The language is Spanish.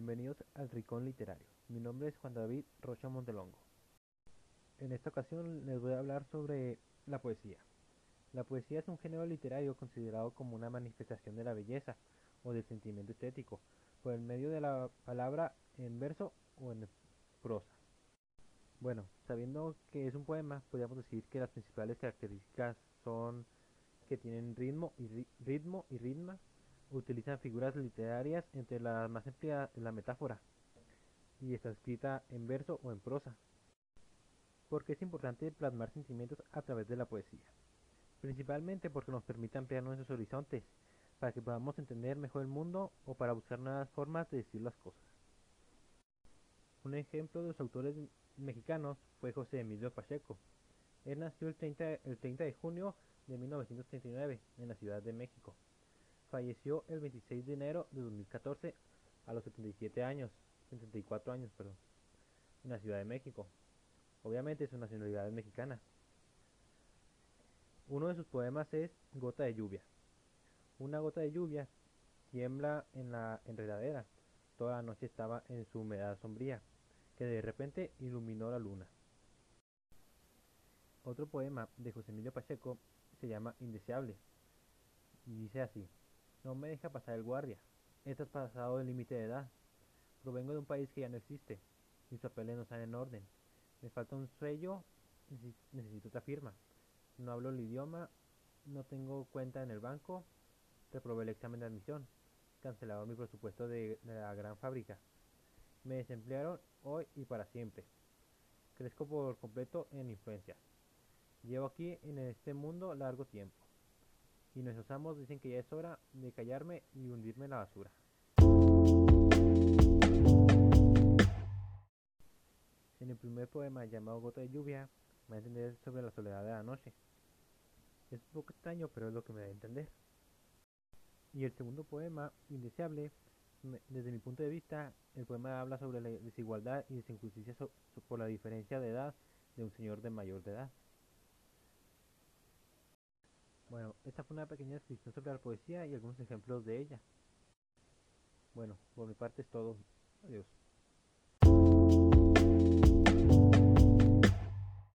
bienvenidos al Ricón Literario. Mi nombre es Juan David Rocha Montelongo. En esta ocasión les voy a hablar sobre la poesía. La poesía es un género literario considerado como una manifestación de la belleza o del sentimiento estético, por el medio de la palabra en verso o en prosa. Bueno, sabiendo que es un poema, podríamos decir que las principales características son que tienen ritmo y ritmo y ritmo, utilizan figuras literarias entre las más empleadas la metáfora y está escrita en verso o en prosa. Porque es importante plasmar sentimientos a través de la poesía, principalmente porque nos permite ampliar nuestros horizontes para que podamos entender mejor el mundo o para buscar nuevas formas de decir las cosas. Un ejemplo de los autores mexicanos fue José Emilio Pacheco. Él nació el 30, el 30 de junio de 1939 en la Ciudad de México. Falleció el 26 de enero de 2014 a los 77 años, 74 años, perdón, en la Ciudad de México. Obviamente su nacionalidad es mexicana. Uno de sus poemas es Gota de lluvia. Una gota de lluvia tiembla en la enredadera. Toda la noche estaba en su humedad sombría, que de repente iluminó la luna. Otro poema de José Emilio Pacheco se llama Indeseable y dice así. No me deja pasar el guardia. Estás pasado el límite de edad. Provengo de un país que ya no existe. Mis papeles no están en orden. Me falta un sello. Necesito otra firma. No hablo el idioma. No tengo cuenta en el banco. Reprobé el examen de admisión. Cancelaron mi presupuesto de, de la gran fábrica. Me desemplearon hoy y para siempre. Crezco por completo en influencia. Llevo aquí en este mundo largo tiempo y nuestros amos dicen que ya es hora de callarme y hundirme en la basura. En el primer poema llamado Gota de Lluvia, me va a entender sobre la soledad de la noche. Es un poco extraño, pero es lo que me da a entender. Y el segundo poema, Indeseable, desde mi punto de vista, el poema habla sobre la desigualdad y desinjusticia por la diferencia de edad de un señor de mayor de edad. Bueno, esta fue una pequeña descripción sobre la poesía y algunos ejemplos de ella. Bueno, por mi parte es todo. Adiós.